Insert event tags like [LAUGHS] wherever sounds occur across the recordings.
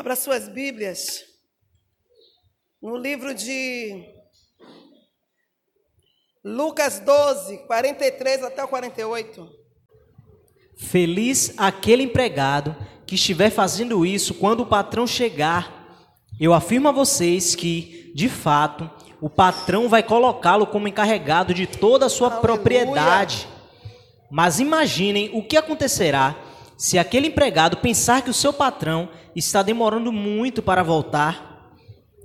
Abra suas Bíblias no livro de Lucas 12, 43 até o 48. Feliz aquele empregado que estiver fazendo isso quando o patrão chegar. Eu afirmo a vocês que, de fato, o patrão vai colocá-lo como encarregado de toda a sua Aleluia. propriedade. Mas imaginem o que acontecerá se aquele empregado pensar que o seu patrão está demorando muito para voltar.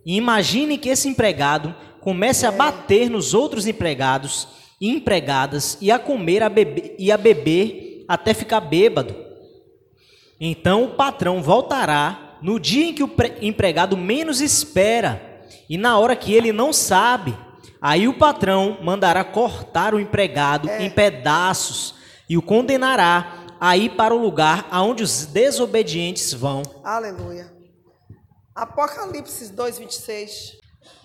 E imaginem que esse empregado comece a bater nos outros empregados e empregadas e a comer a beber, e a beber até ficar bêbado. Então o patrão voltará no dia em que o pre- empregado menos espera e na hora que ele não sabe. Aí o patrão mandará cortar o empregado em pedaços e o condenará a ir para o lugar aonde os desobedientes vão. Aleluia. Apocalipse 2, 26.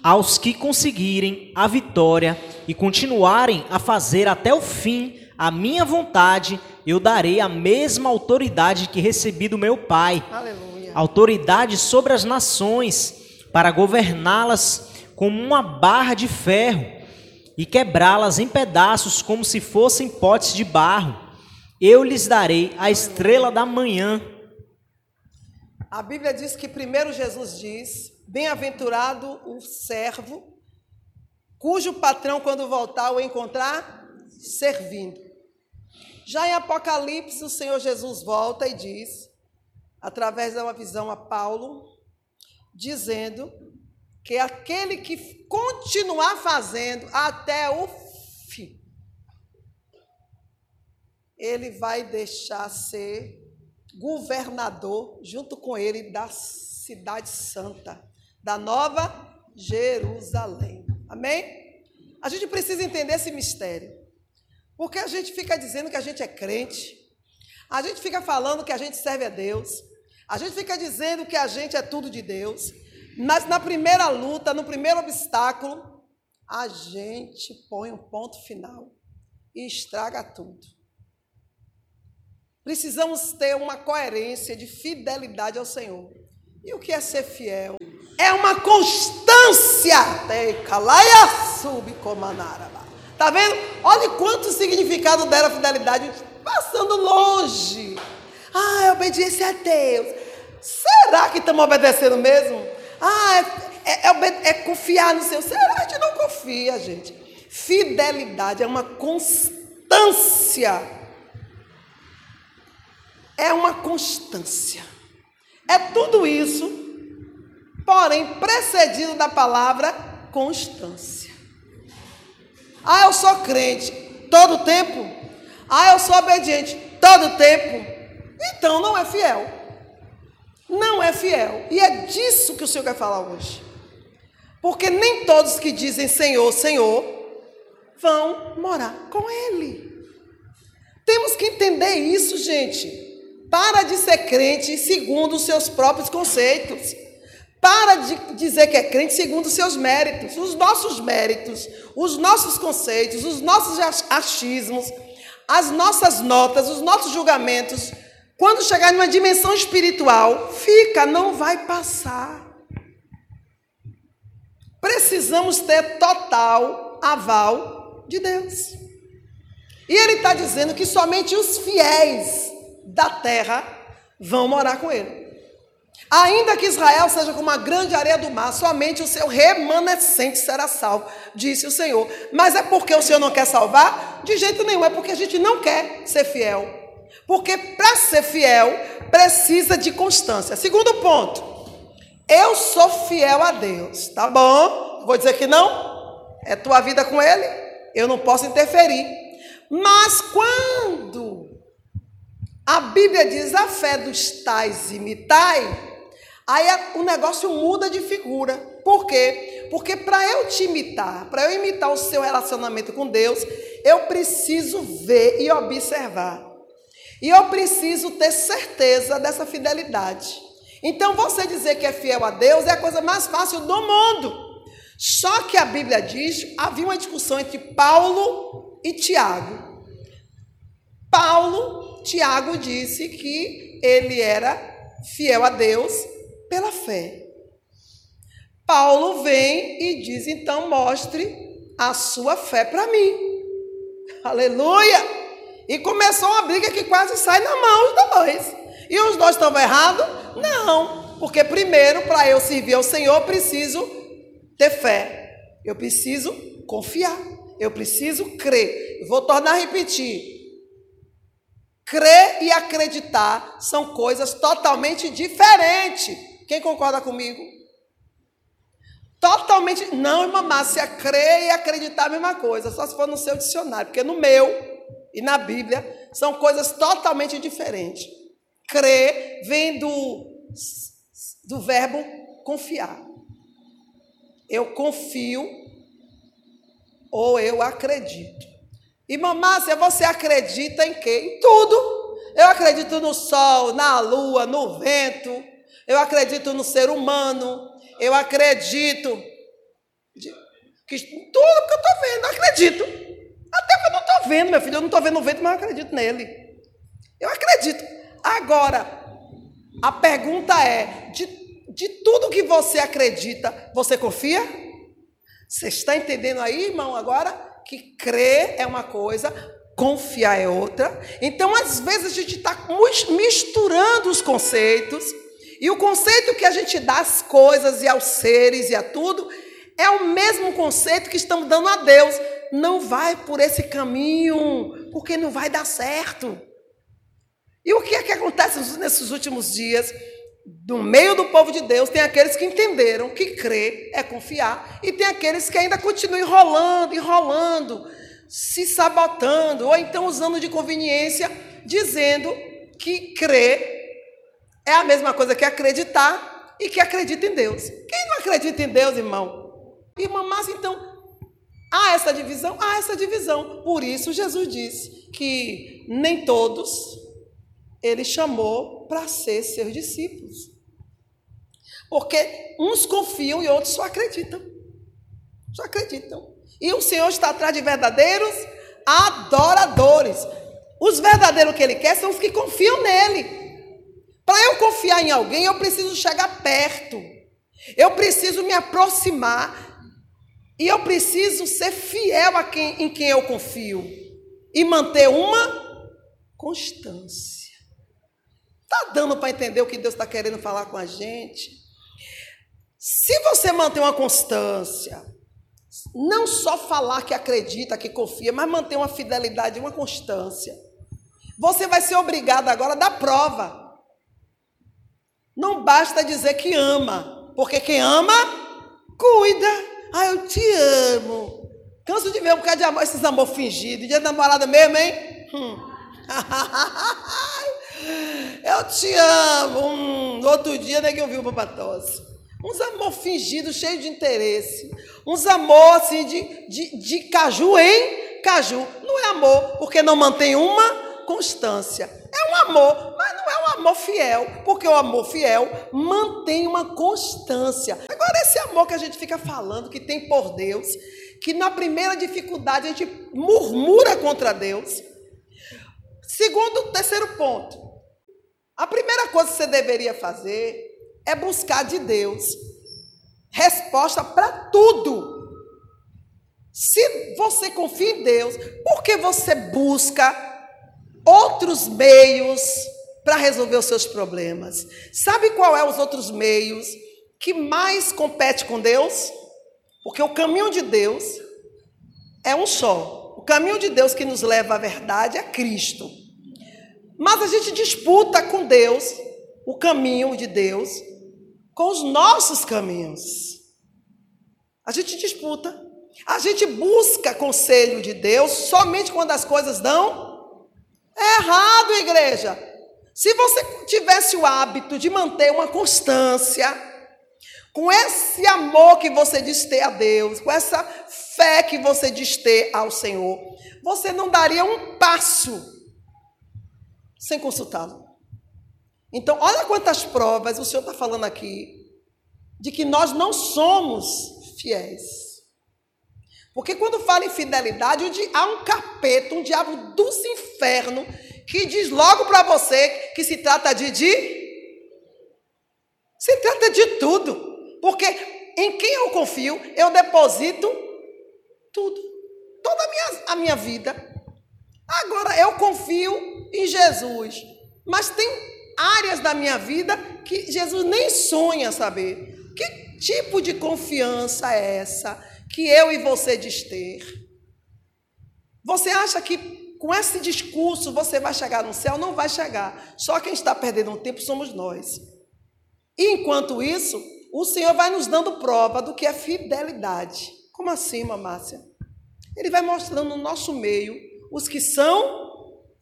Aos que conseguirem a vitória e continuarem a fazer até o fim a minha vontade, eu darei a mesma autoridade que recebi do meu Pai. Aleluia. autoridade sobre as nações, para governá-las como uma barra de ferro e quebrá-las em pedaços como se fossem potes de barro. Eu lhes darei a estrela da manhã. A Bíblia diz que primeiro Jesus diz: Bem-aventurado o servo, cujo patrão, quando voltar, o encontrar servindo. Já em Apocalipse, o Senhor Jesus volta e diz, através de uma visão a Paulo, dizendo que aquele que continuar fazendo até o fim, ele vai deixar ser governador junto com ele da cidade santa, da nova Jerusalém. Amém? A gente precisa entender esse mistério. Porque a gente fica dizendo que a gente é crente, a gente fica falando que a gente serve a Deus, a gente fica dizendo que a gente é tudo de Deus, mas na primeira luta, no primeiro obstáculo, a gente põe um ponto final e estraga tudo. Precisamos ter uma coerência de fidelidade ao Senhor. E o que é ser fiel? É uma constância. Tá vendo? Olha quanto significado dela a fidelidade, passando longe. Ah, é obediência a Deus. Será que estamos obedecendo mesmo? Ah, é, é- é é confiar no Senhor. Será que a gente não confia, gente? Fidelidade é uma constância é uma constância. É tudo isso, porém precedido da palavra constância. Ah, eu sou crente todo tempo. Ah, eu sou obediente todo tempo. Então não é fiel. Não é fiel. E é disso que o Senhor quer falar hoje. Porque nem todos que dizem Senhor, Senhor, vão morar com Ele. Temos que entender isso, gente. Para de ser crente segundo os seus próprios conceitos. Para de dizer que é crente segundo os seus méritos, os nossos méritos, os nossos conceitos, os nossos ach- achismos, as nossas notas, os nossos julgamentos. Quando chegar numa dimensão espiritual, fica, não vai passar. Precisamos ter total aval de Deus. E ele está dizendo que somente os fiéis da terra vão morar com ele. Ainda que Israel seja como a grande areia do mar, somente o seu remanescente será salvo, disse o Senhor. Mas é porque o Senhor não quer salvar? De jeito nenhum, é porque a gente não quer ser fiel. Porque para ser fiel, precisa de constância. Segundo ponto, eu sou fiel a Deus, tá bom? Vou dizer que não? É tua vida com Ele, eu não posso interferir. Mas quando a Bíblia diz a fé dos tais imitai, aí a- o negócio muda de figura. Por quê? Porque para eu te imitar, para eu imitar o seu relacionamento com Deus, eu preciso ver e observar. E eu preciso ter certeza dessa fidelidade. Então, você dizer que é fiel a Deus é a coisa mais fácil do mundo. Só que a Bíblia diz, havia uma discussão entre Paulo e Tiago. Paulo, Tiago disse que ele era fiel a Deus pela fé. Paulo vem e diz: então mostre a sua fé para mim. Aleluia! E começou uma briga que quase sai na mão os dois. E os dois estavam errados? Não, porque primeiro, para eu servir ao Senhor, preciso ter fé. Eu preciso confiar. Eu preciso crer. Vou tornar a repetir. Crer e acreditar são coisas totalmente diferentes. Quem concorda comigo? Totalmente. Não, irmã Márcia, crer e acreditar é a mesma coisa, só se for no seu dicionário, porque no meu e na Bíblia são coisas totalmente diferentes. Crer vem do, do verbo confiar. Eu confio ou eu acredito. Irmã Márcia, você acredita em quê? Em tudo. Eu acredito no sol, na lua, no vento. Eu acredito no ser humano eu acredito. Que tudo que eu estou vendo, eu acredito. Até que eu não estou vendo, meu filho, eu não estou vendo o vento, mas eu acredito nele. Eu acredito. Agora, a pergunta é: de, de tudo que você acredita, você confia? Você está entendendo aí, irmão, agora? Que crer é uma coisa, confiar é outra. Então, às vezes, a gente está misturando os conceitos e o conceito que a gente dá às coisas e aos seres e a tudo é o mesmo conceito que estamos dando a Deus. Não vai por esse caminho, porque não vai dar certo. E o que é que acontece nesses últimos dias? No meio do povo de Deus, tem aqueles que entenderam que crer é confiar, e tem aqueles que ainda continuam enrolando, enrolando, se sabotando, ou então usando de conveniência, dizendo que crer é a mesma coisa que acreditar e que acredita em Deus. Quem não acredita em Deus, irmão? Irmã Márcia, então, há essa divisão? Há essa divisão. Por isso, Jesus disse que nem todos ele chamou para ser seus discípulos. Porque uns confiam e outros só acreditam. Só acreditam. E o Senhor está atrás de verdadeiros adoradores. Os verdadeiros que ele quer são os que confiam nele. Para eu confiar em alguém, eu preciso chegar perto. Eu preciso me aproximar. E eu preciso ser fiel a quem, em quem eu confio. E manter uma constância. Está dando para entender o que Deus está querendo falar com a gente? Se você manter uma constância, não só falar que acredita, que confia, mas manter uma fidelidade, uma constância, você vai ser obrigado agora a dar prova. Não basta dizer que ama, porque quem ama, cuida. Ah, eu te amo. Canso de ver um bocado de amor, esses amor fingidos. Dia da namorada mesmo, hein? Hum. [LAUGHS] eu te amo. Outro dia, né, que eu vi o papatosse. Uns amor fingidos, cheios de interesse. Uns amor, assim, de, de, de caju em caju. Não é amor, porque não mantém uma constância. É um amor, mas não é um amor fiel, porque o amor fiel mantém uma constância. Agora, esse amor que a gente fica falando, que tem por Deus, que na primeira dificuldade a gente murmura contra Deus. Segundo, terceiro ponto. A primeira coisa que você deveria fazer é buscar de Deus resposta para tudo. Se você confia em Deus, por que você busca outros meios para resolver os seus problemas. Sabe qual é os outros meios que mais compete com Deus? Porque o caminho de Deus é um só. O caminho de Deus que nos leva à verdade é Cristo. Mas a gente disputa com Deus o caminho de Deus com os nossos caminhos. A gente disputa. A gente busca conselho de Deus somente quando as coisas dão errado, igreja. Se você tivesse o hábito de manter uma constância, com esse amor que você diz ter a Deus, com essa fé que você diz ter ao Senhor, você não daria um passo sem consultá-lo. Então, olha quantas provas o Senhor está falando aqui de que nós não somos fiéis. Porque quando fala em fidelidade, há um capeta, um diabo dos infernos, que diz logo para você que se trata de, de. Se trata de tudo. Porque em quem eu confio, eu deposito tudo. Toda a minha, a minha vida. Agora, eu confio em Jesus. Mas tem áreas da minha vida que Jesus nem sonha saber. Que tipo de confiança é essa que eu e você diz ter? Você acha que com esse discurso você vai chegar no céu? Não vai chegar. Só quem está perdendo tempo somos nós. E enquanto isso, o Senhor vai nos dando prova do que é fidelidade. Como assim, Mamácia? Ele vai mostrando no nosso meio os que são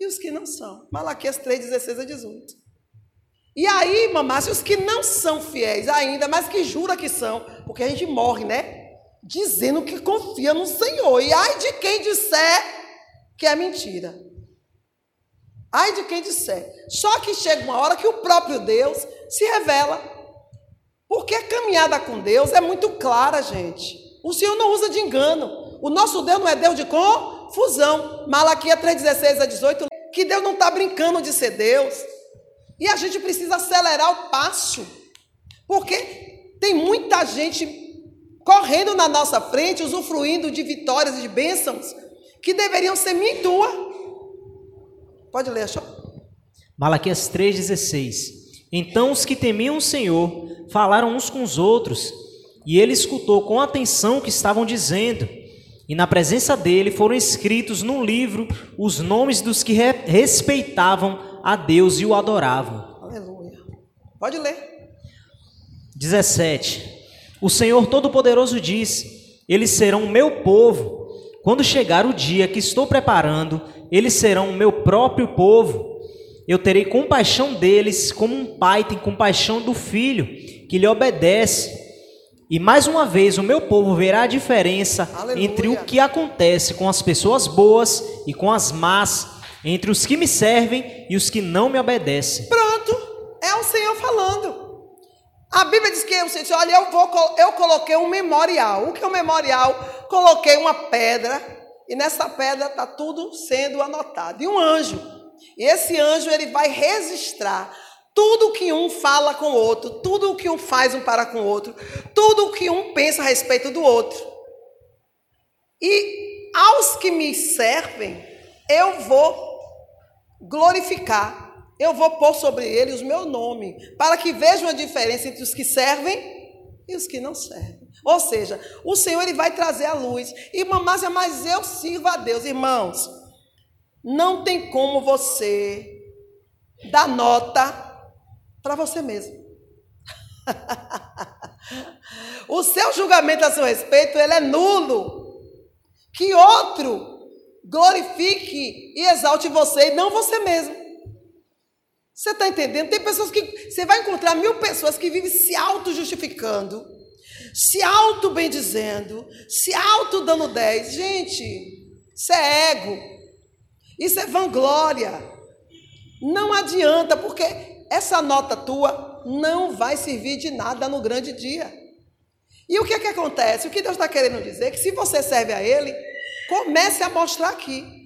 e os que não são. Malaquias 3, 16 a 18. E aí, Mamácia, os que não são fiéis ainda, mas que jura que são, porque a gente morre, né? Dizendo que confia no Senhor. E ai de quem disser que é mentira. Ai de quem disser. Só que chega uma hora que o próprio Deus se revela. Porque a caminhada com Deus é muito clara, gente. O Senhor não usa de engano. O nosso Deus não é Deus de confusão. Malaquias 3,16 a 18. Que Deus não está brincando de ser Deus. E a gente precisa acelerar o passo. Porque tem muita gente correndo na nossa frente, usufruindo de vitórias e de bênçãos que deveriam ser minha e tua. Pode ler, achou? Malaquias 3,16 Então os que temiam o Senhor falaram uns com os outros, e ele escutou com atenção o que estavam dizendo. E na presença dele foram escritos no livro os nomes dos que re respeitavam a Deus e o adoravam. Aleluia. Pode ler. 17. O Senhor Todo-Poderoso diz: Eles serão o meu povo quando chegar o dia que estou preparando, eles serão o meu próprio povo. Eu terei compaixão deles, como um pai tem compaixão do filho, que lhe obedece. E mais uma vez o meu povo verá a diferença Aleluia. entre o que acontece com as pessoas boas e com as más, entre os que me servem e os que não me obedecem. Pronto, é o Senhor falando. A Bíblia diz que o Senhor disse, olha, eu, vou, eu coloquei um memorial. O que é um memorial? Coloquei uma pedra e nessa pedra está tudo sendo anotado. E um anjo. E esse anjo ele vai registrar tudo que um fala com o outro, tudo o que um faz um para com o outro, tudo o que um pensa a respeito do outro. E aos que me servem, eu vou glorificar eu vou pôr sobre eles o meu nome, para que vejam a diferença entre os que servem e os que não servem. Ou seja, o Senhor ele vai trazer a luz. E mamásia, mas eu sirvo a Deus, irmãos. Não tem como você dar nota para você mesmo. [LAUGHS] o seu julgamento a seu respeito, ele é nulo. Que outro glorifique e exalte você e não você mesmo. Você está entendendo? Tem pessoas que. Você vai encontrar mil pessoas que vivem se auto-justificando, se auto-bendizendo, se auto-dando 10. Gente, isso é ego. Isso é vanglória. Não adianta, porque essa nota tua não vai servir de nada no grande dia. E o que é que acontece? O que Deus está querendo dizer é que se você serve a Ele, comece a mostrar aqui.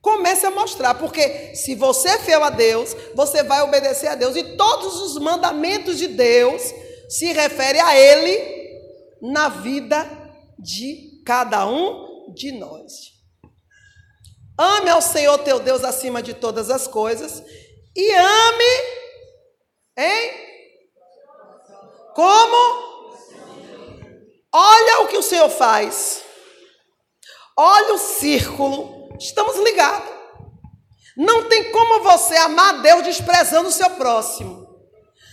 Comece a mostrar, porque se você é fiel a Deus, você vai obedecer a Deus. E todos os mandamentos de Deus se referem a Ele na vida de cada um de nós. Ame ao Senhor teu Deus acima de todas as coisas e ame, hein? Como? Olha o que o Senhor faz. Olha o círculo Estamos ligados. Não tem como você amar Deus desprezando o seu próximo.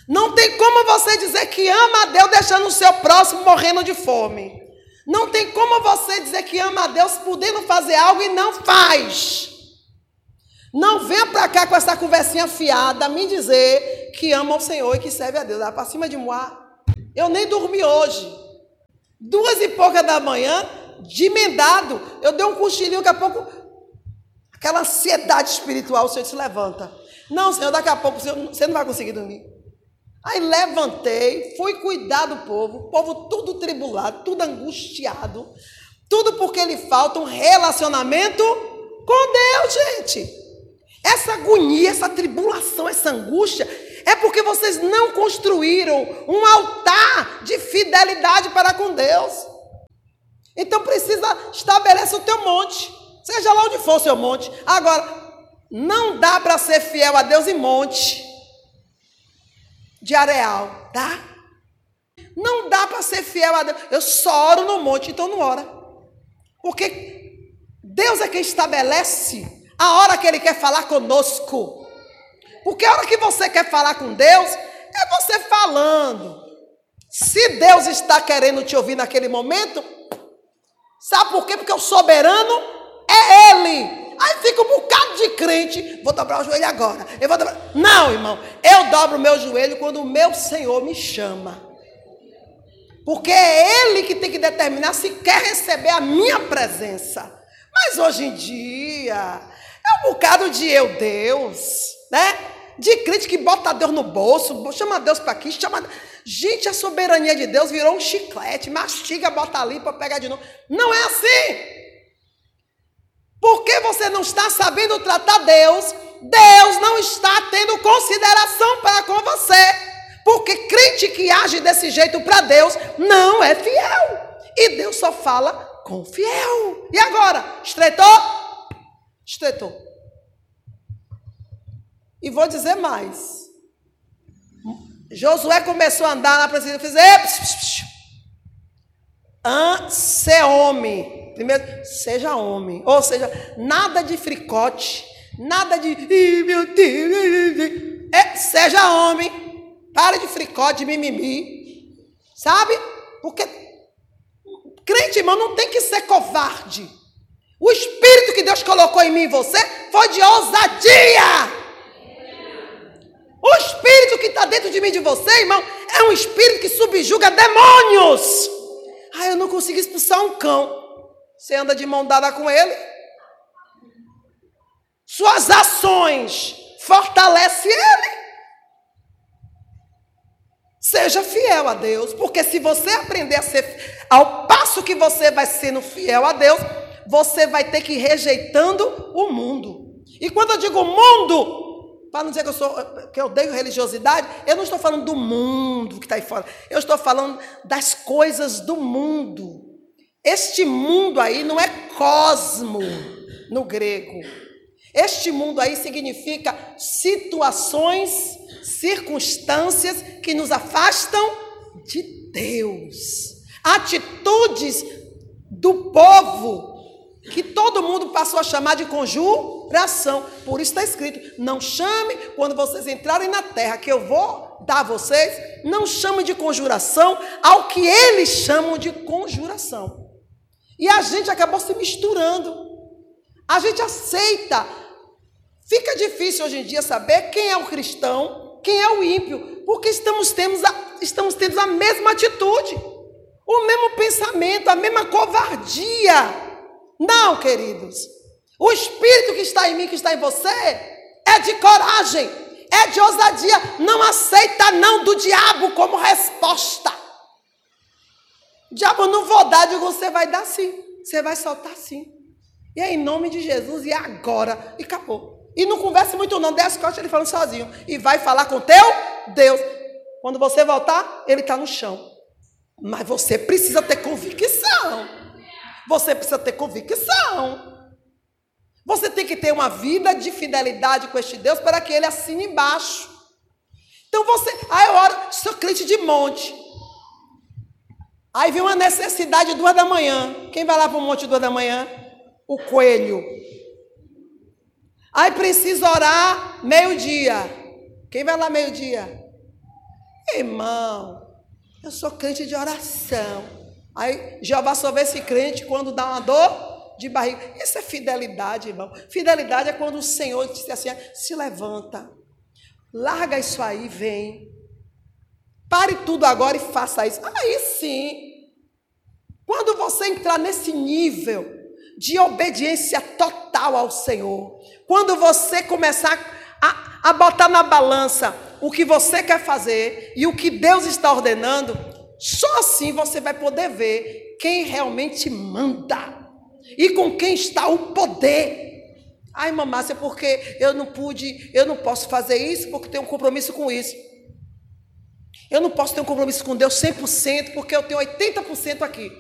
Não tem como você dizer que ama a Deus deixando o seu próximo morrendo de fome. Não tem como você dizer que ama a Deus podendo fazer algo e não faz. Não venha para cá com essa conversinha fiada me dizer que ama o Senhor e que serve a Deus. Lá para cima de Moá. Eu nem dormi hoje. Duas e pouca da manhã, de emendado. Eu dei um cochilinho, daqui a pouco Aquela ansiedade espiritual, o Senhor se levanta. Não, Senhor, daqui a pouco você não vai conseguir dormir. Aí levantei, fui cuidar do povo, o povo tudo tribulado, tudo angustiado, tudo porque lhe falta um relacionamento com Deus, gente. Essa agonia, essa tribulação, essa angústia É porque vocês não construíram um altar de fidelidade para com Deus. Então precisa estabelecer o teu monte. Seja lá onde for o seu monte. Agora, não dá para ser fiel a Deus em monte de areal, dá? Não dá para ser fiel a Deus. Eu só oro no monte, então não ora. Porque Deus é quem estabelece a hora que Ele quer falar conosco. Porque a hora que você quer falar com Deus, é você falando. Se Deus está querendo te ouvir naquele momento, sabe por quê? Porque o soberano é Ele. Aí fica um bocado de crente, vou dobrar o joelho agora. Eu vou dobrar. Não, irmão, eu dobro o meu joelho quando o meu Senhor me chama. Porque é Ele que tem que determinar se quer receber a minha presença. Mas hoje em dia, é um bocado de eu, Deus, né? De crente que bota Deus no bolso, chama Deus para aqui, chama. Gente, a soberania de Deus virou um chiclete, mastiga, bota ali para pegar de novo. Não é assim. Porque você não está sabendo tratar Deus, Deus não está tendo consideração para com você. Porque crente que age desse jeito para Deus não é fiel. E Deus só fala com fiel. E agora? Estreitou? Estreitou. E vou dizer mais. Josué começou a andar na presença fez: ser homem Primeiro, seja homem. Ou seja, nada de fricote, nada de. meu Deus. É, seja homem. Pare de fricote, de mimimi. Sabe? Porque crente, irmão, não tem que ser covarde. O espírito que Deus colocou em mim e você foi de ousadia. O espírito que está dentro de mim e de você, irmão, é um espírito que subjuga demônios. Ah, eu não consigo expulsar um cão. Você anda de mão dada com ele. Suas ações fortalecem ele. Seja fiel a Deus, porque se você aprender a ser ao passo que você vai sendo fiel a Deus, você vai ter que ir rejeitando o mundo. E quando eu digo mundo, para não dizer que eu sou que eu odeio religiosidade, eu não estou falando do mundo que está aí fora. Eu estou falando das coisas do mundo. Este mundo aí não é cosmo no grego. Este mundo aí significa situações, circunstâncias que nos afastam de Deus. Atitudes do povo que todo mundo passou a chamar de conjuração. Por isso está escrito: não chame quando vocês entrarem na terra que eu vou dar a vocês, não chame de conjuração ao que eles chamam de conjuração. E a gente acabou se misturando. A gente aceita. Fica difícil hoje em dia saber quem é o cristão, quem é o ímpio, porque estamos tendo a, estamos tendo a mesma atitude, o mesmo pensamento, a mesma covardia. Não, queridos. O espírito que está em mim, que está em você, é de coragem, é de ousadia. Não aceita não do diabo como resposta. Diabo, não vou dar, digo, você vai dar sim. Você vai soltar sim. E é em nome de Jesus, e agora. E acabou. E não converse muito não, dê as costas ele falando sozinho. E vai falar com teu Deus. Quando você voltar, ele está no chão. Mas você precisa ter convicção. Você precisa ter convicção. Você tem que ter uma vida de fidelidade com este Deus para que ele assine embaixo. Então você, ah, eu oro, sou crente de monte. Aí vem uma necessidade duas da manhã. Quem vai lá para o monte duas da manhã? O coelho. Aí precisa orar meio-dia. Quem vai lá meio-dia? Irmão, eu sou crente de oração. Aí Jeová só vê esse crente quando dá uma dor de barriga. Isso é fidelidade, irmão. Fidelidade é quando o Senhor diz assim: se levanta, larga isso aí, vem. Pare tudo agora e faça isso. Aí sim. Quando você entrar nesse nível de obediência total ao Senhor, quando você começar a, a botar na balança o que você quer fazer e o que Deus está ordenando, só assim você vai poder ver quem realmente manda e com quem está o poder. Ai, mamácia, porque eu não pude, eu não posso fazer isso porque tenho um compromisso com isso. Eu não posso ter um compromisso com Deus 100% porque eu tenho 80% aqui.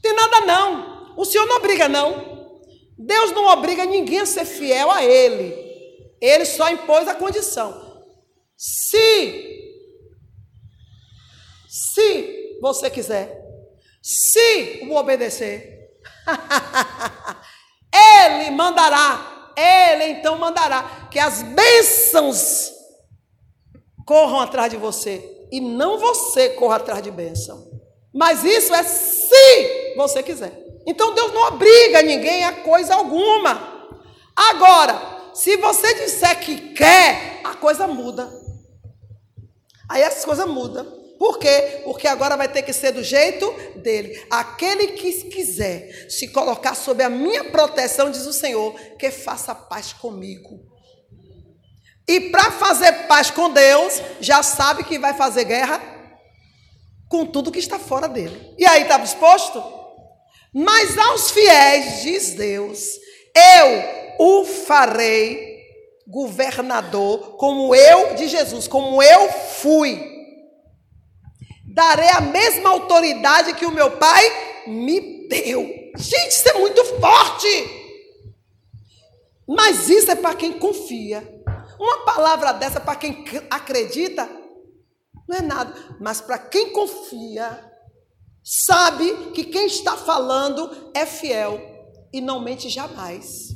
Tem nada não. O Senhor não obriga não. Deus não obriga ninguém a ser fiel a Ele. Ele só impôs a condição. Se, se você quiser, se o obedecer, [LAUGHS] Ele mandará, Ele então mandará que as bênçãos corram atrás de você e não você corra atrás de bênção. Mas isso é se você quiser. Então Deus não obriga ninguém a coisa alguma. Agora, se você disser que quer, a coisa muda. Aí as coisas mudam. Por quê? Porque agora vai ter que ser do jeito dele. Aquele que quiser se colocar sob a minha proteção, diz o Senhor, que faça paz comigo. E para fazer paz com Deus, já sabe que vai fazer guerra com tudo que está fora dele. E aí, está disposto? Mas aos fiéis, diz Deus, eu o farei governador, como eu, de Jesus, como eu fui darei a mesma autoridade que o meu pai me deu. Gente, isso é muito forte. Mas isso é para quem confia. Uma palavra dessa para quem acredita não é nada, mas para quem confia, sabe que quem está falando é fiel e não mente jamais.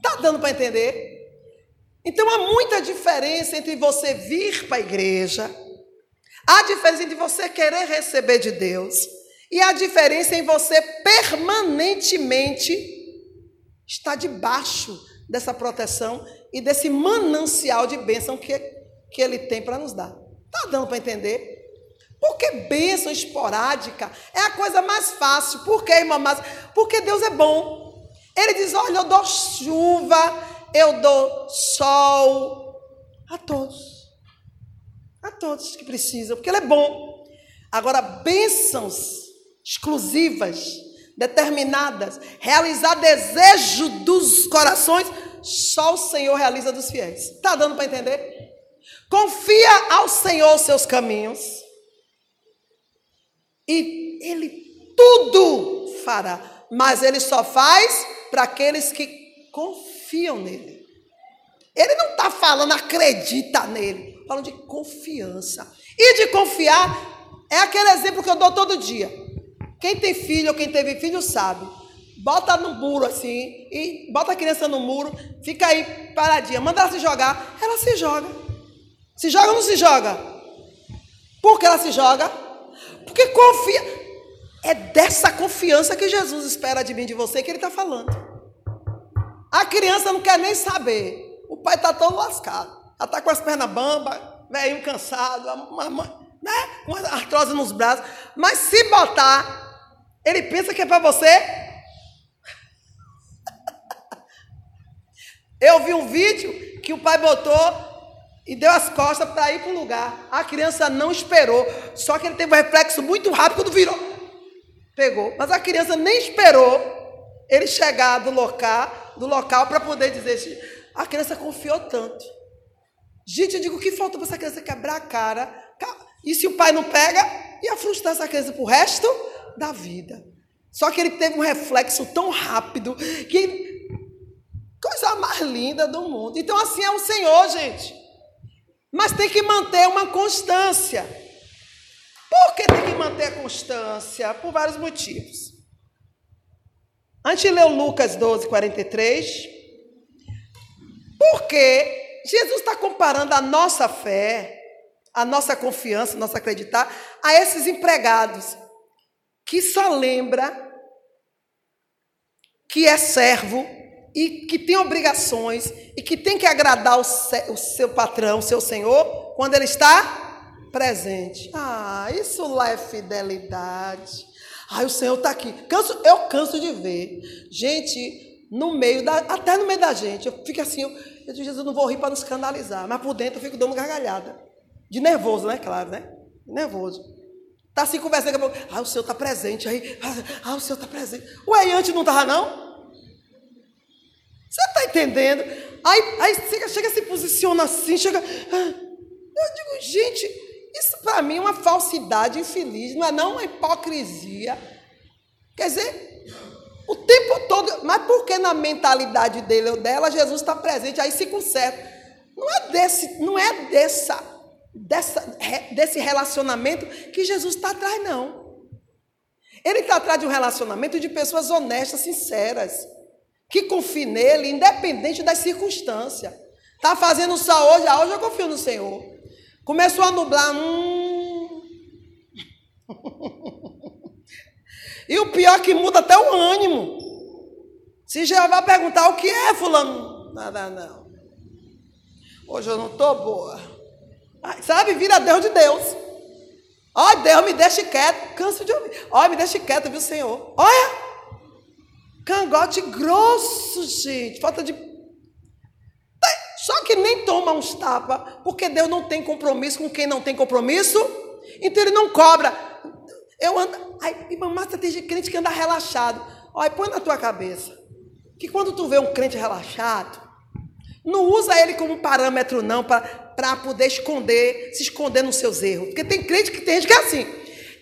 Tá dando para entender? Então há muita diferença entre você vir para a igreja Há diferença entre você querer receber de Deus e a diferença em você permanentemente estar debaixo dessa proteção e desse manancial de bênção que, que Ele tem para nos dar. Está dando para entender? Porque bênção esporádica é a coisa mais fácil. Por quê, irmã? Mas porque Deus é bom. Ele diz: olha, eu dou chuva, eu dou sol a todos a todos que precisam, porque Ele é bom. Agora, bênçãos exclusivas, determinadas, realizar desejo dos corações, só o Senhor realiza dos fiéis. Está dando para entender? Confia ao Senhor os seus caminhos e Ele tudo fará, mas Ele só faz para aqueles que confiam nele. Ele não está falando acredita nele falam de confiança. E de confiar é aquele exemplo que eu dou todo dia. Quem tem filho ou quem teve filho sabe. Bota no muro assim, e bota a criança no muro, fica aí paradinha, manda ela se jogar, ela se joga. Se joga ou não se joga? Por que ela se joga? Porque confia. É dessa confiança que Jesus espera de mim, de você, que ele está falando. A criança não quer nem saber. O pai está todo lascado. Ela está com as pernas bambas, velho cansado, uma, né? com artrose nos braços. Mas se botar, ele pensa que é para você. [LAUGHS] Eu vi um vídeo que o pai botou e deu as costas para ir para um lugar. A criança não esperou, só que ele teve um reflexo muito rápido quando virou. Pegou. Mas a criança nem esperou ele chegar do local, do local para poder dizer. A criança confiou tanto. Gente, eu digo, o que falta para essa criança quebrar a cara? E se o pai não pega, ia frustrar essa criança para o resto da vida. Só que ele teve um reflexo tão rápido que. Coisa mais linda do mundo. Então, assim é o Senhor, gente. Mas tem que manter uma constância. Por que tem que manter a constância? Por vários motivos. Antes de ler Lucas 12, 43. Porque Jesus está comparando a nossa fé, a nossa confiança, nosso acreditar, a esses empregados que só lembra que é servo e que tem obrigações e que tem que agradar o, seu patrão, o seu senhor, quando ele está presente. Ah, isso lá é fidelidade. Ah, o Senhor está aqui. Canso, eu canso de ver gente no meio da, até no meio da gente. Eu fico assim, eu, eu digo, Jesus, não vou rir para não escandalizar, mas por dentro eu fico dando gargalhada. De nervoso, né? Claro, né? Nervoso. Tá assim conversando, daqui a ah, o Senhor está presente aí. Ah, o Senhor está presente. Ué, e antes não estava, não? Você está entendendo? Aí, aí chega, chega, se posiciona assim, chega. Ah, eu digo, gente, isso para mim é uma falsidade infeliz, não é não uma hipocrisia. Quer dizer, o tempo todo, mas porque na mentalidade dele ou dela, Jesus está presente, aí se conserta. Não é desse, não é dessa, dessa, desse relacionamento que Jesus está atrás, não. Ele está atrás de um relacionamento de pessoas honestas, sinceras, que confiem nele, independente das circunstâncias. Está fazendo só hoje, ah, hoje eu confio no Senhor. Começou a nublar, hum. [LAUGHS] e o pior é que muda até o ânimo. Se Jeová perguntar o que é, fulano, nada não. Hoje eu não estou boa. Sabe, vira Deus de Deus. Ó, oh, Deus, me deixe quieto. Canso de ouvir. Ó, oh, me deixe quieto, viu, Senhor? Olha. Cangote grosso, gente. Falta de. Só que nem toma uns tapas, porque Deus não tem compromisso com quem não tem compromisso. Então ele não cobra. Eu ando. Ai, irmã Márcia, tem crente que anda relaxado. Olha, põe na tua cabeça. Que quando tu vê um crente relaxado, não usa ele como parâmetro, não, para poder esconder, se esconder nos seus erros. Porque tem crente que tem gente que é assim.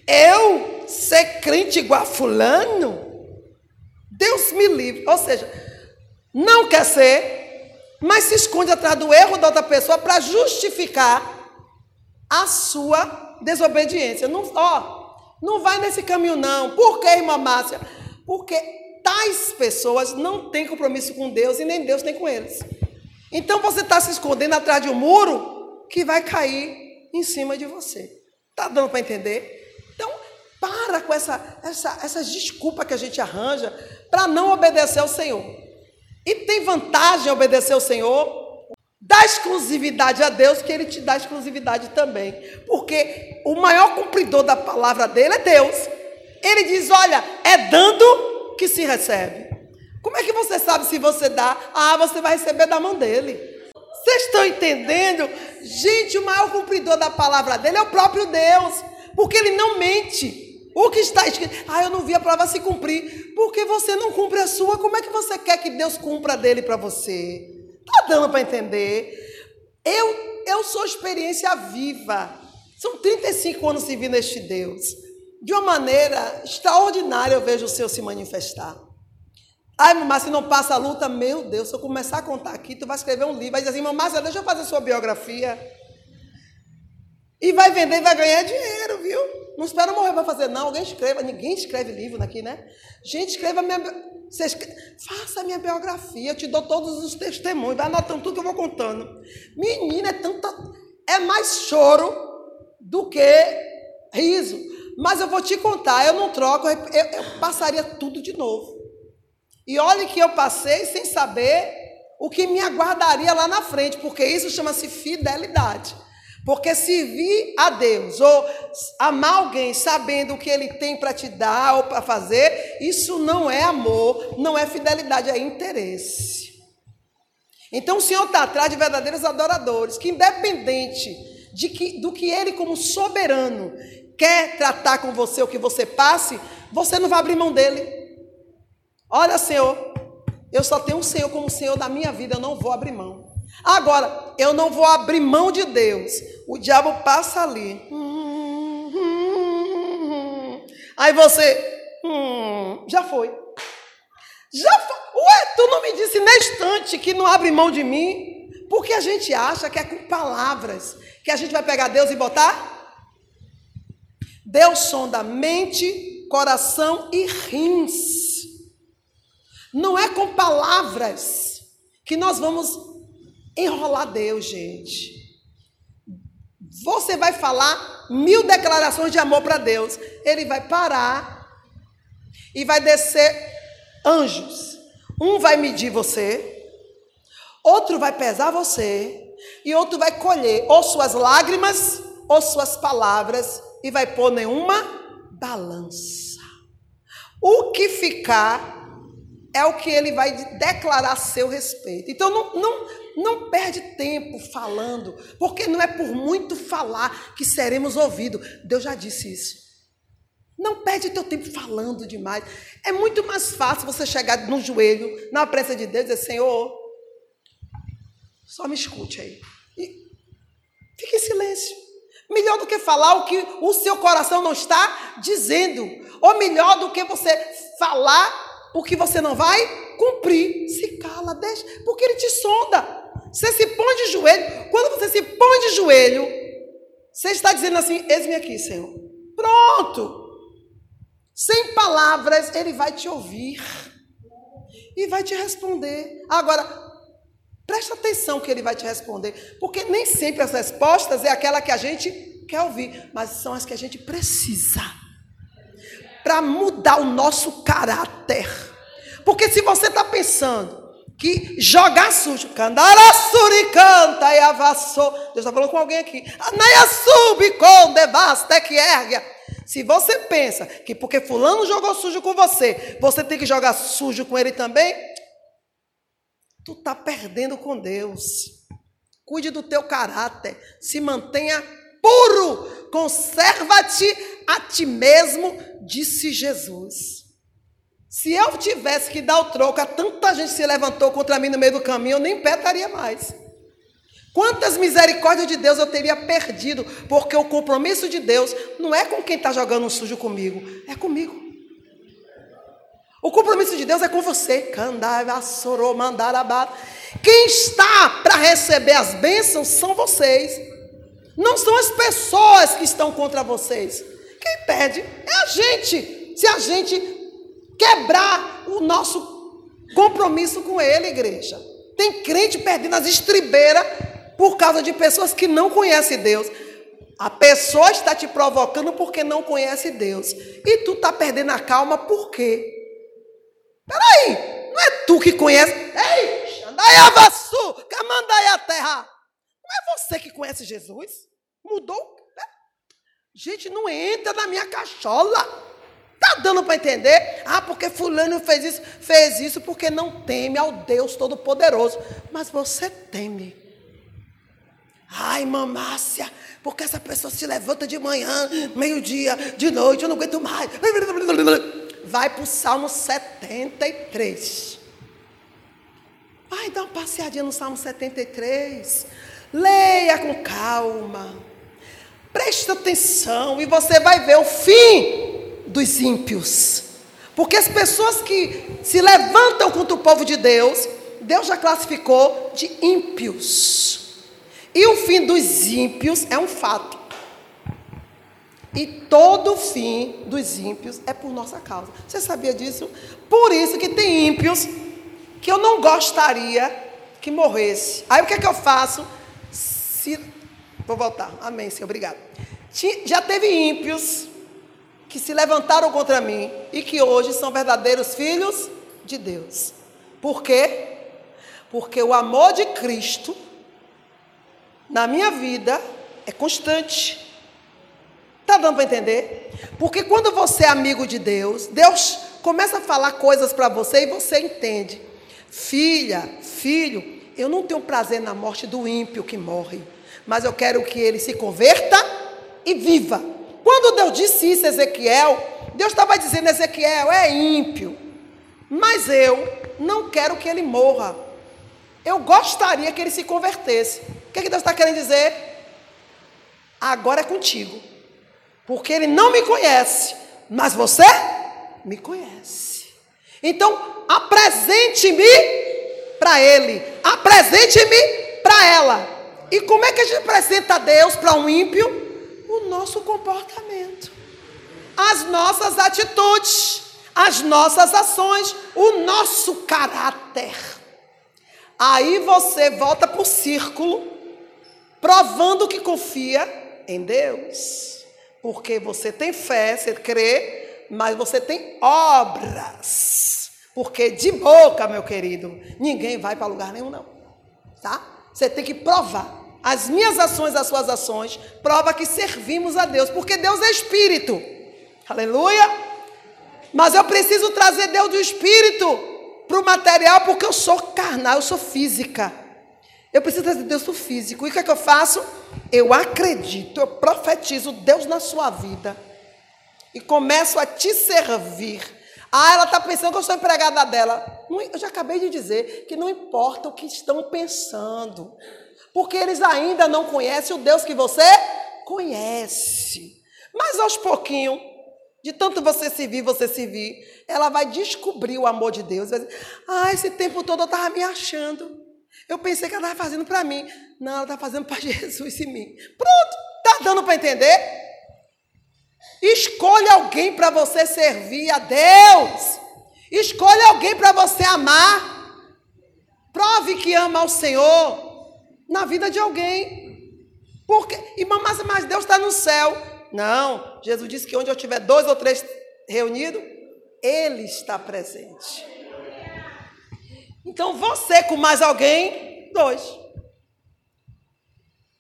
Eu ser crente igual a fulano, Deus me livre. Ou seja, não quer ser, mas se esconde atrás do erro da outra pessoa para justificar a sua desobediência. Não, ó, não vai nesse caminho, não. Por que, irmã Márcia? Porque tais pessoas não têm compromisso com Deus e nem Deus tem com eles. Então você está se escondendo atrás de um muro que vai cair em cima de você. Está dando para entender? Então, para com essa, essa, essas desculpas que a gente arranja para não obedecer ao Senhor. E tem vantagem obedecer ao Senhor, dá exclusividade a Deus, que Ele te dá exclusividade também. Porque o maior cumpridor da palavra dele é Deus. Ele diz: olha, é dando que se recebe. Como é que você sabe se você dá? Ah, você vai receber da mão dele. Vocês estão entendendo? Gente, o maior cumpridor da palavra dele é o próprio Deus, porque ele não mente. O que está escrito, ah, eu não vi a palavra se cumprir, porque você não cumpre a sua, como é que você quer que Deus cumpra dele para você? Está dando para entender? Eu, eu sou experiência viva. São 35 anos servindo este Deus. De uma maneira extraordinária eu vejo o Senhor se manifestar. Ai, mamãe, se não passa a luta, meu Deus, se eu começar a contar aqui, tu vai escrever um livro, vai dizer assim, mamãe, deixa eu fazer sua biografia. E vai vender e vai ganhar dinheiro, viu? Não espera morrer para fazer, não. Alguém escreva, ninguém escreve livro aqui, né? Gente, escreva minha. Você faça a minha biografia, eu te dou todos os testemunhos, vai anotando tudo que eu vou contando. Menina, é tanta. É mais choro do que riso. Mas eu vou te contar, eu não troco, eu, eu passaria tudo de novo. E olhe que eu passei sem saber o que me aguardaria lá na frente, porque isso chama-se fidelidade. Porque servir a Deus ou amar alguém sabendo o que ele tem para te dar ou para fazer, isso não é amor, não é fidelidade, é interesse. Então o Senhor está atrás de verdadeiros adoradores, que independente de que, do que Ele, como soberano, quer tratar com você, o que você passe, você não vai abrir mão dele. Olha, Senhor, eu só tenho um Senhor como Senhor da minha vida, eu não vou abrir mão. Agora, eu não vou abrir mão de Deus. O diabo passa ali. Aí você, hum, já foi. Já foi. Ué, tu não me disse na instante que não abre mão de mim? Porque a gente acha que é com palavras que a gente vai pegar Deus e botar? Deus sonda mente, coração e rins. Não é com palavras que nós vamos enrolar Deus, gente. Você vai falar mil declarações de amor para Deus. Ele vai parar e vai descer anjos. Um vai medir você, outro vai pesar você, e outro vai colher ou suas lágrimas ou suas palavras e vai pôr nenhuma balança. O que ficar é o que ele vai declarar a seu respeito. Então não, não, não perde tempo falando, porque não é por muito falar que seremos ouvidos. Deus já disse isso. Não perde teu tempo falando demais. É muito mais fácil você chegar no joelho, na presença de Deus e dizer, Senhor, só me escute aí. E fique em silêncio. Melhor do que falar o que o seu coração não está dizendo. Ou melhor do que você falar o que você não vai cumprir. Se cala, deixa, porque ele te sonda. Você se põe de joelho. Quando você se põe de joelho, você está dizendo assim: Eis-me aqui, Senhor. Pronto. Sem palavras, ele vai te ouvir e vai te responder. Agora, presta atenção que ele vai te responder, porque nem sempre as respostas é aquela que a gente quer ouvir, mas são as que a gente precisa para mudar o nosso caráter. Porque se você está pensando que jogar sujo, candarassuri canta e avassou, Deus está falando com alguém aqui, anaiassubi com devasta que erga. Se você pensa que porque fulano jogou sujo com você, você tem que jogar sujo com ele também, tu está perdendo com Deus. Cuide do teu caráter, se mantenha puro, conserva-te a ti mesmo, disse Jesus. Se eu tivesse que dar o troco a tanta gente se levantou contra mim no meio do caminho, eu nem pé estaria mais. Quantas misericórdias de Deus eu teria perdido, porque o compromisso de Deus não é com quem está jogando um sujo comigo, é comigo. O compromisso de Deus é com você. Quem está para receber as bênçãos são vocês. Não são as pessoas que estão contra vocês. Quem pede é a gente. Se a gente quebrar o nosso compromisso com Ele, igreja. Tem crente perdendo as estribeiras por causa de pessoas que não conhecem Deus. A pessoa está te provocando porque não conhece Deus. E tu está perdendo a calma por quê? Peraí, não é tu que conhece. Ei, Xandaiavaçu, a terra. Não é você que conhece Jesus? Mudou? Gente, não entra na minha cachola. Tá dando para entender? Ah, porque fulano fez isso, fez isso porque não teme ao Deus Todo-Poderoso. Mas você teme. Ai, mamácia, porque essa pessoa se levanta de manhã, meio-dia, de noite, eu não aguento mais. Vai para o Salmo 73. Vai dar uma passeadinha no Salmo 73. Leia com calma. Preste atenção e você vai ver o fim dos ímpios. Porque as pessoas que se levantam contra o povo de Deus, Deus já classificou de ímpios. E o fim dos ímpios é um fato. E todo o fim dos ímpios é por nossa causa. Você sabia disso? Por isso que tem ímpios que eu não gostaria que morresse. Aí o que é que eu faço? Se... Vou voltar. Amém, Senhor. Obrigado. Já teve ímpios que se levantaram contra mim e que hoje são verdadeiros filhos de Deus. Por quê? Porque o amor de Cristo na minha vida é constante. Está dando para entender? Porque quando você é amigo de Deus, Deus começa a falar coisas para você e você entende. Filha, filho, eu não tenho prazer na morte do ímpio que morre, mas eu quero que ele se converta e viva. Quando Deus disse isso a Ezequiel, Deus estava dizendo: Ezequiel é ímpio, mas eu não quero que ele morra. Eu gostaria que ele se convertesse que, é que Deus está querendo dizer? Agora é contigo. Porque Ele não me conhece, mas você me conhece. Então, apresente-me para Ele, apresente-me para ela. E como é que a gente apresenta a Deus para um ímpio? O nosso comportamento, as nossas atitudes, as nossas ações, o nosso caráter. Aí você volta para o círculo provando que confia em Deus. Porque você tem fé, você crê, mas você tem obras. Porque de boca, meu querido, ninguém vai para lugar nenhum, não. Tá? Você tem que provar. As minhas ações, as suas ações, prova que servimos a Deus, porque Deus é espírito. Aleluia! Mas eu preciso trazer Deus do espírito para o material, porque eu sou carnal, eu sou física. Eu preciso trazer Deus do físico. E o que é que eu faço? Eu acredito, eu profetizo Deus na sua vida. e começo a te servir. Ah, ela está pensando que eu sou empregada dela. eu já acabei de dizer que não importa o que estão pensando, porque eles ainda não conhecem o Deus que você conhece. Mas aos pouquinhos, de tanto você se vir, você se vir, ela vai descobrir o amor de Deus. Vai dizer, ah, esse tempo todo eu estava me achando. Eu pensei que ela estava fazendo para mim. Não, ela está fazendo para [LAUGHS] Jesus em mim. Pronto, está dando para entender? Escolha alguém para você servir a Deus. Escolha alguém para você amar. Prove que ama ao Senhor na vida de alguém. Porque, irmã, mas, mas Deus está no céu. Não, Jesus disse que onde eu tiver dois ou três reunidos, Ele está presente. Então você com mais alguém, dois.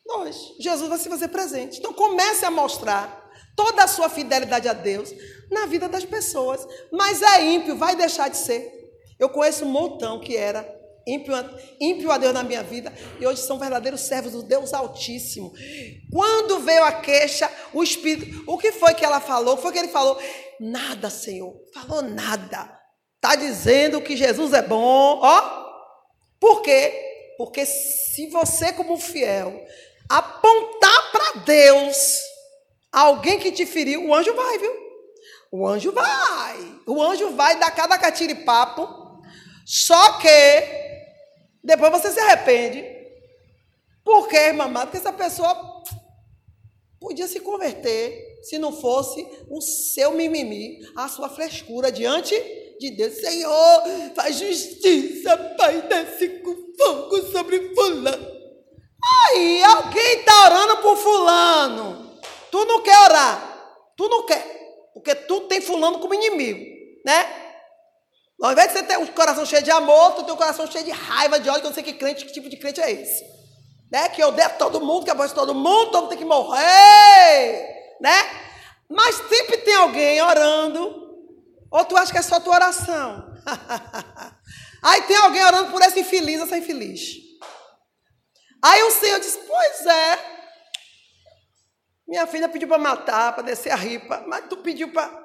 Dois. Jesus vai se fazer presente. Então comece a mostrar toda a sua fidelidade a Deus na vida das pessoas. Mas é ímpio, vai deixar de ser. Eu conheço um montão que era ímpio, ímpio a Deus na minha vida e hoje são verdadeiros servos do Deus Altíssimo. Quando veio a queixa, o Espírito, o que foi que ela falou? O que foi que ele falou? Nada, Senhor. Falou nada. Está dizendo que Jesus é bom, ó. Por quê? Porque se você, como fiel, apontar para Deus alguém que te feriu, o anjo vai, viu? O anjo vai. O anjo vai dar cada catiripapo. Só que depois você se arrepende. Por quê, mamãe? Porque essa pessoa podia se converter se não fosse o seu mimimi, a sua frescura diante de Deus. Senhor, faz justiça, Pai, desce com fogo sobre fulano. Aí, alguém está orando por fulano. Tu não quer orar. Tu não quer. Porque tu tem fulano como inimigo, né? Ao invés de você ter um coração cheio de amor, tu tem um coração cheio de raiva, de ódio, eu não sei que crente, que tipo de crente é esse. Né? Que eu odeio todo mundo, que aborrece todo mundo, todo mundo tem que morrer. Né? Mas sempre tem alguém orando ou tu acha que é só tua oração? [LAUGHS] Aí tem alguém orando por esse infeliz, essa infeliz. Aí o Senhor diz: Pois é. Minha filha pediu para matar, para descer a ripa, mas tu pediu para.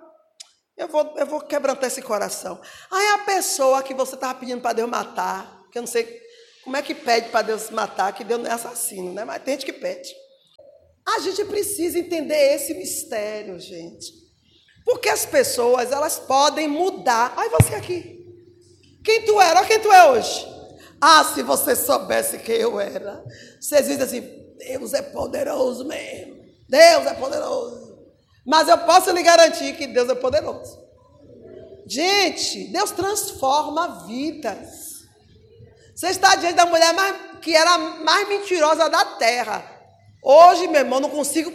Eu vou, eu vou quebrantar esse coração. Aí a pessoa que você estava pedindo para Deus matar, que eu não sei como é que pede para Deus matar, que Deus não é assassino, né? Mas tem gente que pede. A gente precisa entender esse mistério, gente. Porque as pessoas, elas podem mudar. Ai, você aqui. Quem tu era? Olha quem tu é hoje. Ah, se você soubesse quem eu era. Vocês dizem assim, Deus é poderoso mesmo. Deus é poderoso. Mas eu posso lhe garantir que Deus é poderoso. Gente, Deus transforma vidas. Você está diante da mulher mais, que era a mais mentirosa da terra. Hoje, meu irmão, não consigo,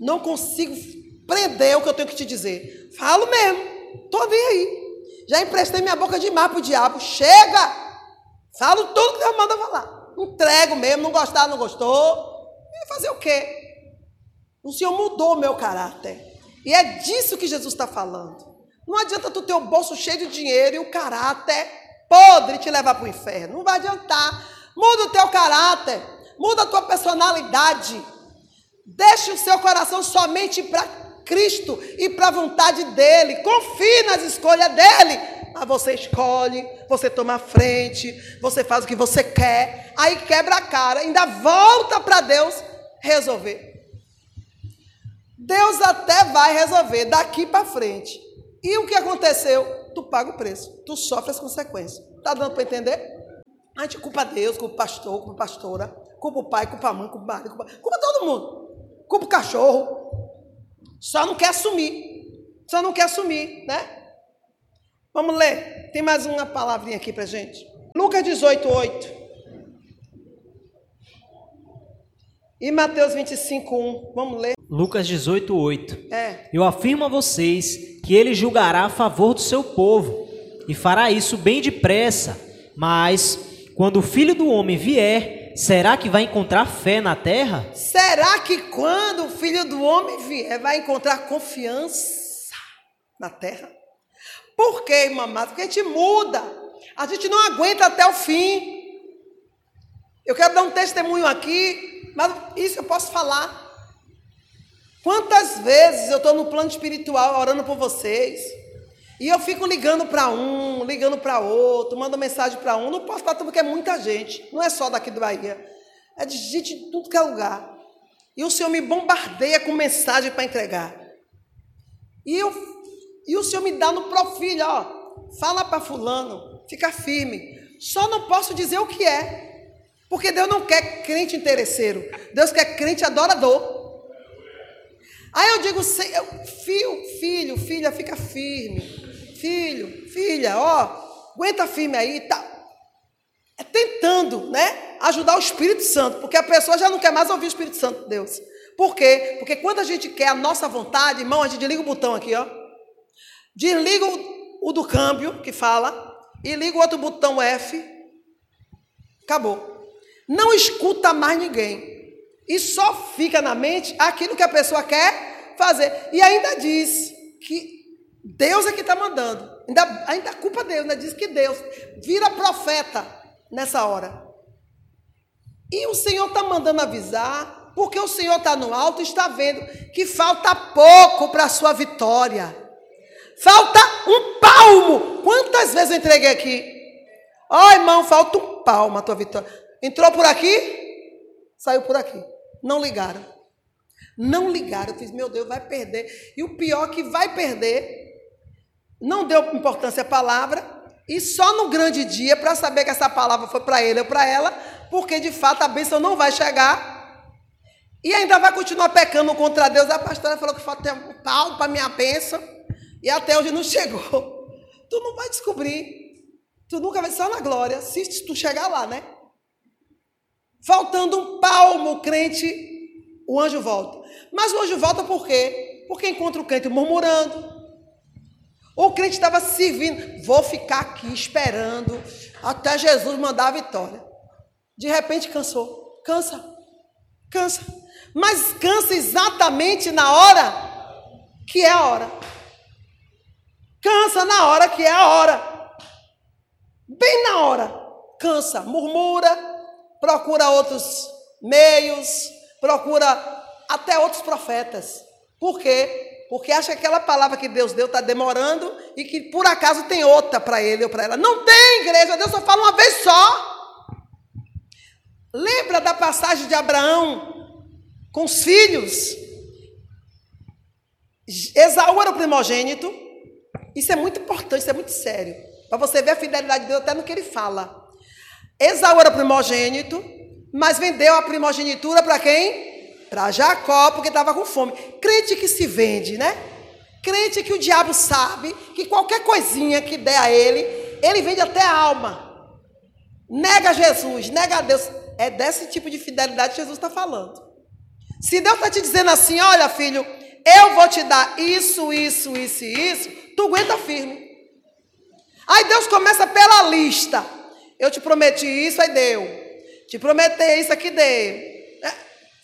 não consigo prender o que eu tenho que te dizer. Falo mesmo, tô nem aí. Já emprestei minha boca de mar pro diabo. Chega! Falo tudo que Deus manda falar. Entrego mesmo, não gostar, não gostou. E fazer o quê? O Senhor mudou o meu caráter. E é disso que Jesus está falando. Não adianta tu ter o bolso cheio de dinheiro e o caráter podre te levar para o inferno. Não vai adiantar. Muda o teu caráter. Muda a tua personalidade. Deixe o seu coração somente para Cristo e para a vontade dele. Confie nas escolhas dele. Mas você escolhe, você toma a frente, você faz o que você quer, aí quebra a cara, ainda volta para Deus resolver. Deus até vai resolver daqui para frente. E o que aconteceu? Tu paga o preço, tu sofre as consequências. Tá dando para entender? A gente culpa Deus, culpa o pastor, culpa a pastora, culpa o pai, culpa a mãe, culpa o marido, culpa, culpa todo mundo. Culpa o cachorro, só não quer assumir. Só não quer assumir, né? Vamos ler. Tem mais uma palavrinha aqui para gente. Lucas 18, 8. E Mateus 25, 1. Vamos ler. Lucas 18, 8. É. Eu afirmo a vocês que ele julgará a favor do seu povo e fará isso bem depressa. Mas, quando o filho do homem vier, será que vai encontrar fé na terra? Será que quando o filho do homem vier, vai encontrar confiança na terra? Por quê, mamãe? Porque a gente muda. A gente não aguenta até o fim. Eu quero dar um testemunho aqui, mas isso eu posso falar. Quantas vezes eu estou no plano espiritual orando por vocês e eu fico ligando para um, ligando para outro, mando mensagem para um, não posso falar porque é muita gente, não é só daqui do Bahia, é de gente de tudo que é lugar. E o Senhor me bombardeia com mensagem para entregar. E, eu, e o Senhor me dá no profilho, ó, fala para fulano, fica firme. Só não posso dizer o que é, porque Deus não quer crente interesseiro, Deus quer crente adorador. Aí eu digo, filho, filho, filha, fica firme. Filho, filha, ó, aguenta firme aí, tá. É tentando, né, ajudar o Espírito Santo, porque a pessoa já não quer mais ouvir o Espírito Santo de Deus. Por quê? Porque quando a gente quer a nossa vontade, irmão, a gente desliga o botão aqui, ó. Desliga o, o do câmbio, que fala, e liga o outro botão F. Acabou. Não escuta mais ninguém. E só fica na mente aquilo que a pessoa quer fazer. E ainda diz que Deus é que está mandando. Ainda, ainda é culpa Deus, ainda diz que Deus vira profeta nessa hora. E o Senhor está mandando avisar, porque o Senhor está no alto e está vendo que falta pouco para a sua vitória. Falta um palmo. Quantas vezes eu entreguei aqui? Ó, oh, irmão, falta um palmo a tua vitória. Entrou por aqui, saiu por aqui. Não ligaram. Não ligaram. Eu fiz, meu Deus, vai perder. E o pior é que vai perder. Não deu importância à palavra. E só no grande dia, para saber que essa palavra foi para ele ou para ela, porque de fato a bênção não vai chegar. E ainda vai continuar pecando contra Deus. A pastora falou que falta um pau para minha bênção. E até hoje não [LAUGHS] chegou. Tu não vai descobrir. Tu nunca vai só na glória. Se tu chegar lá, né? Faltando um palmo, o crente, o anjo volta. Mas o anjo volta por quê? Porque encontra o crente murmurando. O crente estava servindo. Vou ficar aqui esperando até Jesus mandar a vitória. De repente cansou. Cansa. Cansa. Mas cansa exatamente na hora que é a hora. Cansa na hora que é a hora. Bem na hora. Cansa, murmura, procura outros meios, procura até outros profetas. Por quê? Porque acha que aquela palavra que Deus deu está demorando e que por acaso tem outra para ele ou para ela. Não tem, igreja, Deus só fala uma vez só. Lembra da passagem de Abraão com os filhos? Esaú era o primogênito. Isso é muito importante, isso é muito sério. Para você ver a fidelidade de Deus até no que ele fala. Esaú era primogênito, mas vendeu a primogenitura para quem? Para Jacó, porque estava com fome. Crente que se vende, né? Crente que o diabo sabe que qualquer coisinha que der a ele, ele vende até a alma. Nega Jesus, nega Deus. É desse tipo de fidelidade que Jesus está falando. Se Deus está te dizendo assim, olha filho, eu vou te dar isso, isso, isso e isso, tu aguenta firme. Aí Deus começa pela lista. Eu te prometi isso, aí deu. Te prometi isso, aqui deu. É,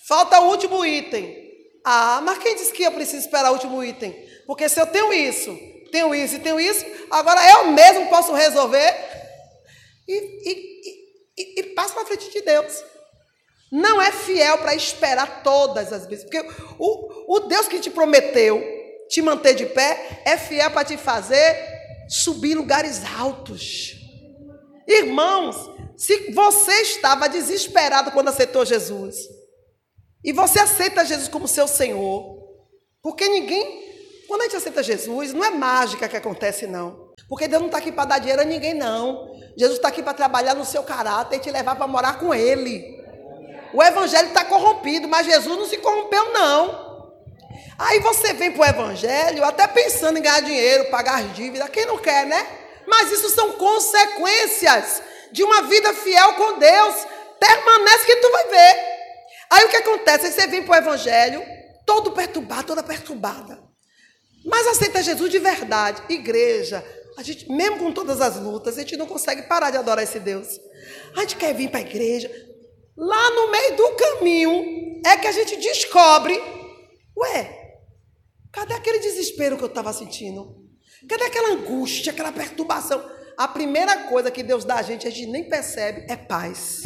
falta o último item. Ah, mas quem disse que eu preciso esperar o último item? Porque se eu tenho isso, tenho isso e tenho isso, agora eu mesmo posso resolver e, e, e, e passo para frente de Deus. Não é fiel para esperar todas as vezes. Porque o, o Deus que te prometeu te manter de pé é fiel para te fazer subir lugares altos. Irmãos, se você estava desesperado quando aceitou Jesus, e você aceita Jesus como seu Senhor, porque ninguém, quando a gente aceita Jesus, não é mágica que acontece, não. Porque Deus não está aqui para dar dinheiro a ninguém, não. Jesus está aqui para trabalhar no seu caráter e te levar para morar com Ele. O Evangelho está corrompido, mas Jesus não se corrompeu, não. Aí você vem para o Evangelho até pensando em ganhar dinheiro, pagar as dívidas. Quem não quer, né? Mas isso são consequências de uma vida fiel com Deus. Permanece que tu vai ver. Aí o que acontece? Aí você vem para o Evangelho, todo perturbado, toda perturbada. Mas aceita Jesus de verdade. Igreja, a gente, mesmo com todas as lutas, a gente não consegue parar de adorar esse Deus. A gente quer vir para a igreja. Lá no meio do caminho é que a gente descobre: ué, cadê aquele desespero que eu estava sentindo? Cadê aquela angústia, aquela perturbação? A primeira coisa que Deus dá a gente, a gente nem percebe, é paz.